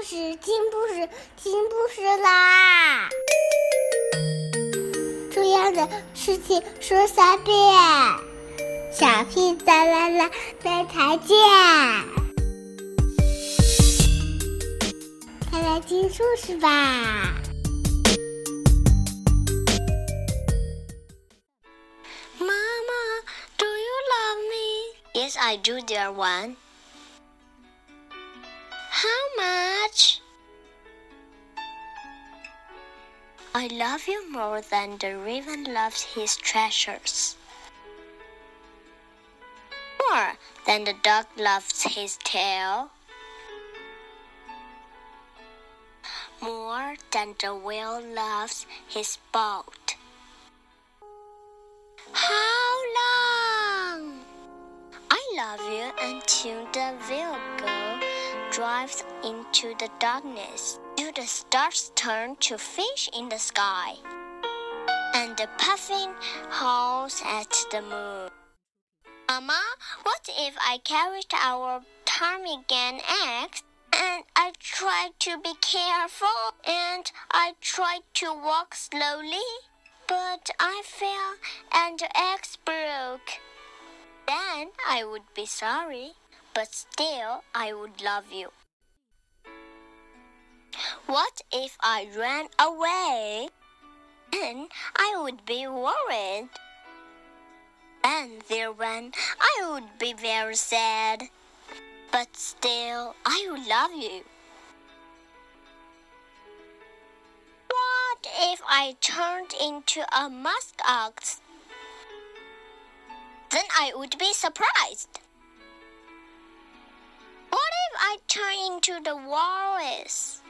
故事，听故事，听故事啦！重要的事情说三遍，小屁哒啦啦，明天见！快来听故事吧！妈妈，Do you love me? Yes, I do, dear one. How much? I love you more than the raven loves his treasures. More than the dog loves his tail. More than the whale loves his boat. How long? I love you until the vehicle drives into the darkness, Do the stars turn to fish in the sky, and the puffin howls at the moon. Mama, what if I carried our ptarmigan eggs and I tried to be careful and I tried to walk slowly, but I fell and the eggs broke? Then I would be sorry, but still I would love you. What if I ran away? Then I would be worried. And there when I would be very sad. But still I would love you. What if I turned into a musk ox? Then I would be surprised. I turn into the walrus?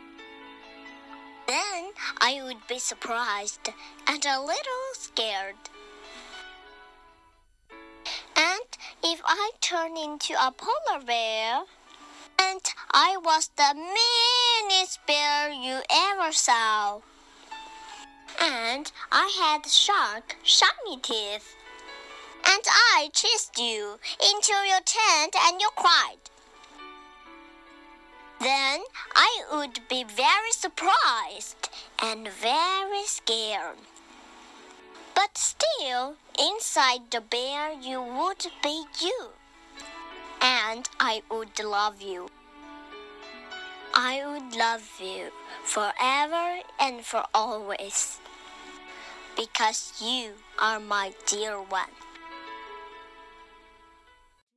Then I would be surprised and a little scared. And if I turn into a polar bear? And I was the meanest bear you ever saw. And I had shark, shiny teeth. And I chased you into your tent and you cried. I would be very surprised and very scared. But still, inside the bear, you would be you. And I would love you. I would love you forever and for always. Because you are my dear one.